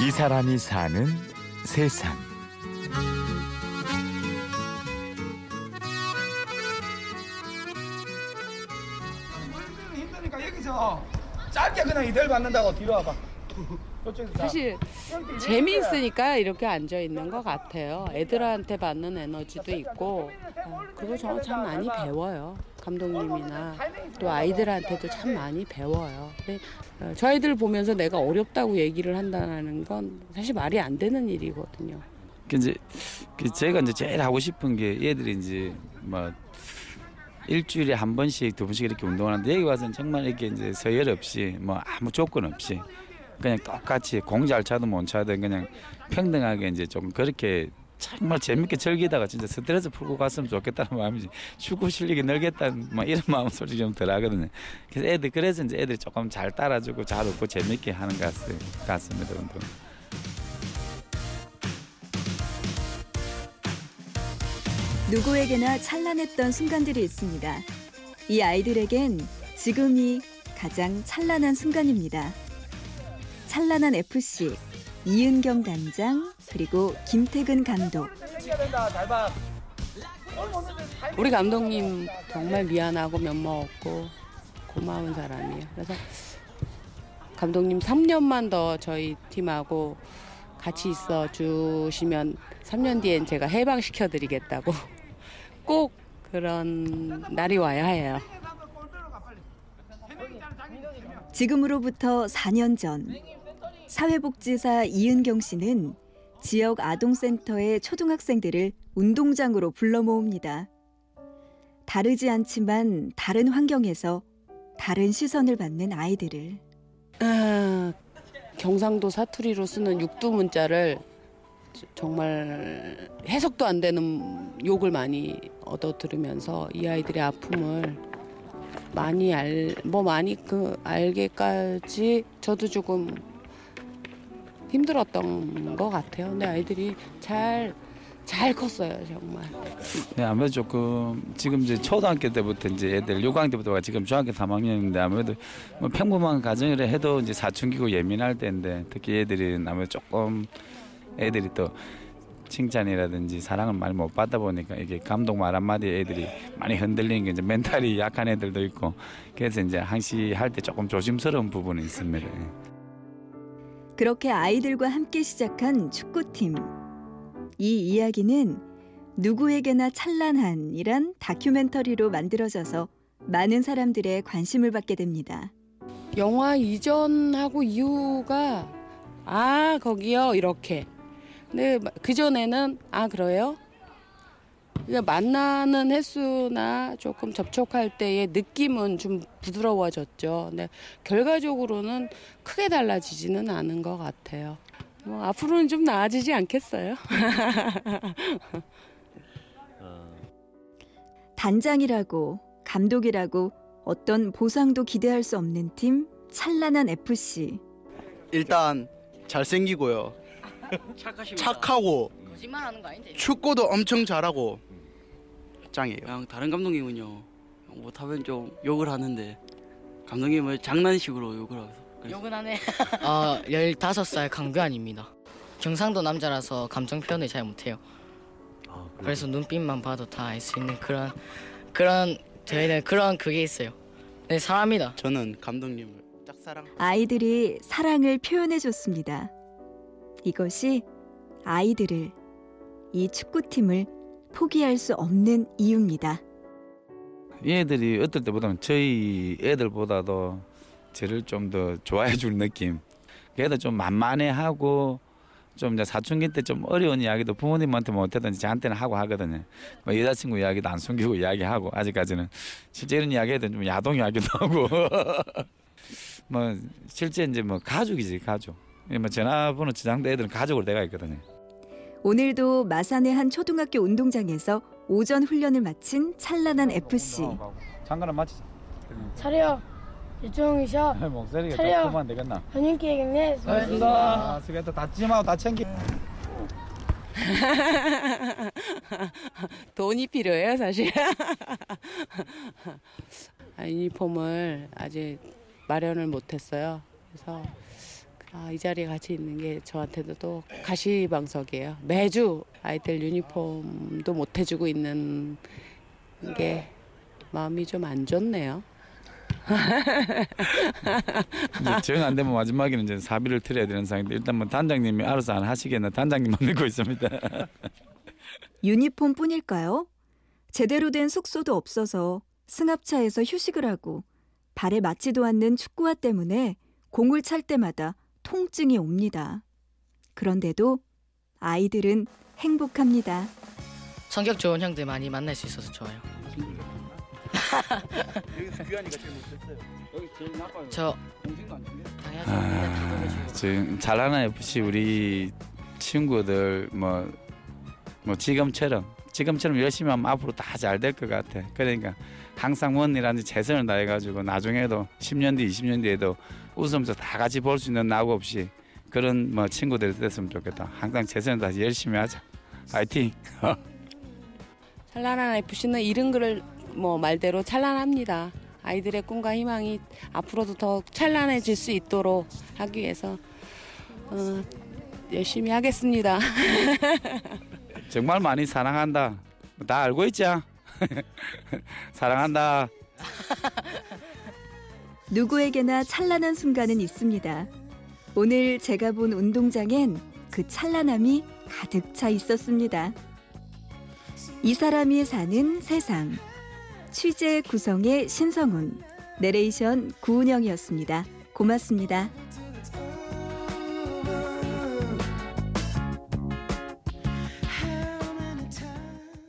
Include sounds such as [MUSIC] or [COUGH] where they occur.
이 사람이 사는 세상. 힘드니까 여기서 짧게 그냥 이대를 받는다고 뒤로 와봐. 사실 재미있으니까 이렇게 앉아 있는 것 같아요. 애들한테 받는 에너지도 있고 어, 그리고 저는 참 많이 배워요. 감독님이나 또 아이들한테도 참 많이 배워요. 근데 어, 저 아이들 보면서 내가 어렵다고 얘기를 한다는 건 사실 말이 안 되는 일이거든요. 그 이제 그 제가 이제 제일 하고 싶은 게 얘들이 이제 뭐 일주일에 한 번씩 두 번씩 이렇게 운동을 하는데 여기 와서는 정말 이렇게 이제 서열 없이 뭐 아무 조건 없이 그냥 똑같이 공잘 차든 못 차든 그냥 평등하게 이제 좀 그렇게 정말 재밌게 즐기다가 진짜 스트레스 풀고 갔으면 좋겠다는 마음이지 축구 실력이 늘겠다는 뭐 이런 [LAUGHS] 마음 솔직히 좀 덜하거든요. 그래서 애들 그래서 이제 애들이 조금 잘 따라주고 잘 웃고 재밌게 하는 것 같- 같습니다 운동. 누구에게나 찬란했던 순간들이 있습니다. 이 아이들에겐 지금이 가장 찬란한 순간입니다. 찬란한 FC 이은경 단장 그리고 김태근 감독. 우리 감독님 정말 미안하고 면목 없고 고마운 사람이에요. 그래서 감독님 3년만 더 저희 팀하고 같이 있어 주시면 3년 뒤엔 제가 해방시켜 드리겠다고 [LAUGHS] 꼭 그런 날이 와야 해요. 지금으로부터 4년 전 사회복지사 이은경 씨는 지역 아동센터의 초등학생들을 운동장으로 불러 모읍니다. 다르지 않지만 다른 환경에서 다른 시선을 받는 아이들을 아, 경상도 사투리로 쓰는 육두 문자를 저- 정말 해석도 안 되는 욕을 많이 얻어 들으면서 이 아이들의 아픔을 많이 알, 뭐 많이 그 알게까지 저도 조금 힘들었던 것 같아요. 근데 아이들이 잘, 잘 컸어요, 정말. 네, 아무래도 조금 지금 이제 초등학교 때부터 이제 애들 6학년 때부터가 지금 중학교 3학년인데 아무래도 뭐 평범한 가정을 해도 이제 사춘기고 예민할 때인데 특히 애들이 아무래도 조금 애들이 또 칭찬이라든지 사랑을 많이 못 받다 보니까 이게 감독 말 한마디에 애들이 많이 흔들리는 게 이제 멘탈이 약한 애들도 있고 그래서 이제 항시 할 때 조금 조심스러운 부분이 있습니다. 예. 그렇게 아이들과 함께 시작한 축구팀. 이 이야기는 누구에게나 찬란한이란 다큐멘터리로 만들어져서 많은 사람들의 관심을 받게 됩니다. 영화 이전하고 이후가 아 거기요 이렇게 근데 그 전에는 아 그래요 그러니까 만나는 횟수나 조금 접촉할 때의 느낌은 좀 부드러워졌죠 근데 결과적으로는 크게 달라지지는 않은 것 같아요 뭐 앞으로는 좀 나아지지 않겠어요 [LAUGHS] 단장이라고 감독이라고 어떤 보상도 기대할 수 없는 팀 찬란한 FC. 일단 잘생기고요. 착하고 거짓말하는 거 아닌데. 축구도 엄청 잘하고 짱이에요. 그냥 다른 감독님은요 못하면 좀 욕을 하는데 감독님은 장난식으로 욕을 하고 욕은 하네. 어, 15살 강규환입니다. 경상도 남자라서 감정 표현을 잘 못해요. 그래서 눈빛만 봐도 다 알 수 있는 그런 그런 저희는 그런 그게 있어요. 네, 사람이다. 저는 감독님을 짝사랑. 아이들이 사랑을 표현해 줬습니다. 이것이 아이들을 이 축구팀을 포기할 수 없는 이유입니다. 얘들이 어떨 때보다는 저희 애들보다도 저를 좀 더 좋아해 줄 느낌. 걔도 좀 만만해하고 좀 이제 사춘기 때 좀 어려운 이야기도 부모님한테 못하든지 저한테는 하고 하거든요. 뭐 여자친구 이야기도 안 숨기고 이야기하고 아직까지는 실제 이런 이야기해도 좀 야동 이야기도 하고 [LAUGHS] 뭐 실제 이제 뭐 가족이지 가족. 뭐 전화번호 지장도 애들은 가족으로 돼가 있거든요. 오늘도 마산의 한 초등학교 운동장에서 오전 훈련을 마친 찬란한 FC. 잠깐만 마치자. 차려 유종이셔 목소리가 차려. 되겠나? 현인기에겠네 아, 수고했다. 다치지 마고 다 챙겨. [LAUGHS] 돈이 필요해요, 사실. [LAUGHS] 아, 유니폼을 아직 마련을 못했어요. 그래서 그 아, 이 자리에 같이 있는 게 저한테도 또 가시방석이에요. 매주 아이들 유니폼도 못 해주고 있는 게 마음이 좀 안 좋네요. [LAUGHS] 이제 정 안 되면 마지막에는 이제 사비를 틀어야 되는 상황인데 일단 뭐 단장님이 알아서 안 하시겠나 단장님만 믿고 있습니다. [LAUGHS] 유니폼뿐일까요? 제대로 된 숙소도 없어서 승합차에서 휴식을 하고 발에 맞지도 않는 축구화 때문에 공을 찰 때마다 통증이 옵니다. 그런데도 아이들은 행복합니다. 성격 좋은 형들 많이 만날 수 있어서 좋아요. 여기서 규환이가 제일 못했어요. 여기 제일 나빠요. 저 안. 당연하죠. 아, 맨날 다 보내주고. 지금 잘하는 FC 우리 친구들 뭐, 뭐 지금처럼 지금처럼 열심히 하면 앞으로 다 잘 될 것 같아. 그러니까 항상 원이라는 최선을 다해가지고 나중에도 10년 뒤, 20년 뒤에도 웃으면서 다 같이 볼 수 있는 낙 없이 그런 뭐 친구들이 됐으면 좋겠다. 항상 최선을 다해 열심히 하자. 파이팅. [LAUGHS] 찬란한 FC는 이른 글을 뭐 말대로 찬란합니다. 아이들의 꿈과 희망이 앞으로도 더 찬란해질 수 있도록 하기 위해서 어, 열심히 하겠습니다. [LAUGHS] 정말 많이 사랑한다. 다 알고 있자. [LAUGHS] 사랑한다. 누구에게나 찬란한 순간은 있습니다. 오늘 제가 본 운동장엔 그 찬란함이 가득 차 있었습니다. 이 사람이 사는 세상. 취재 구성의 신성훈, 내레이션 구은영이었습니다. 고맙습니다.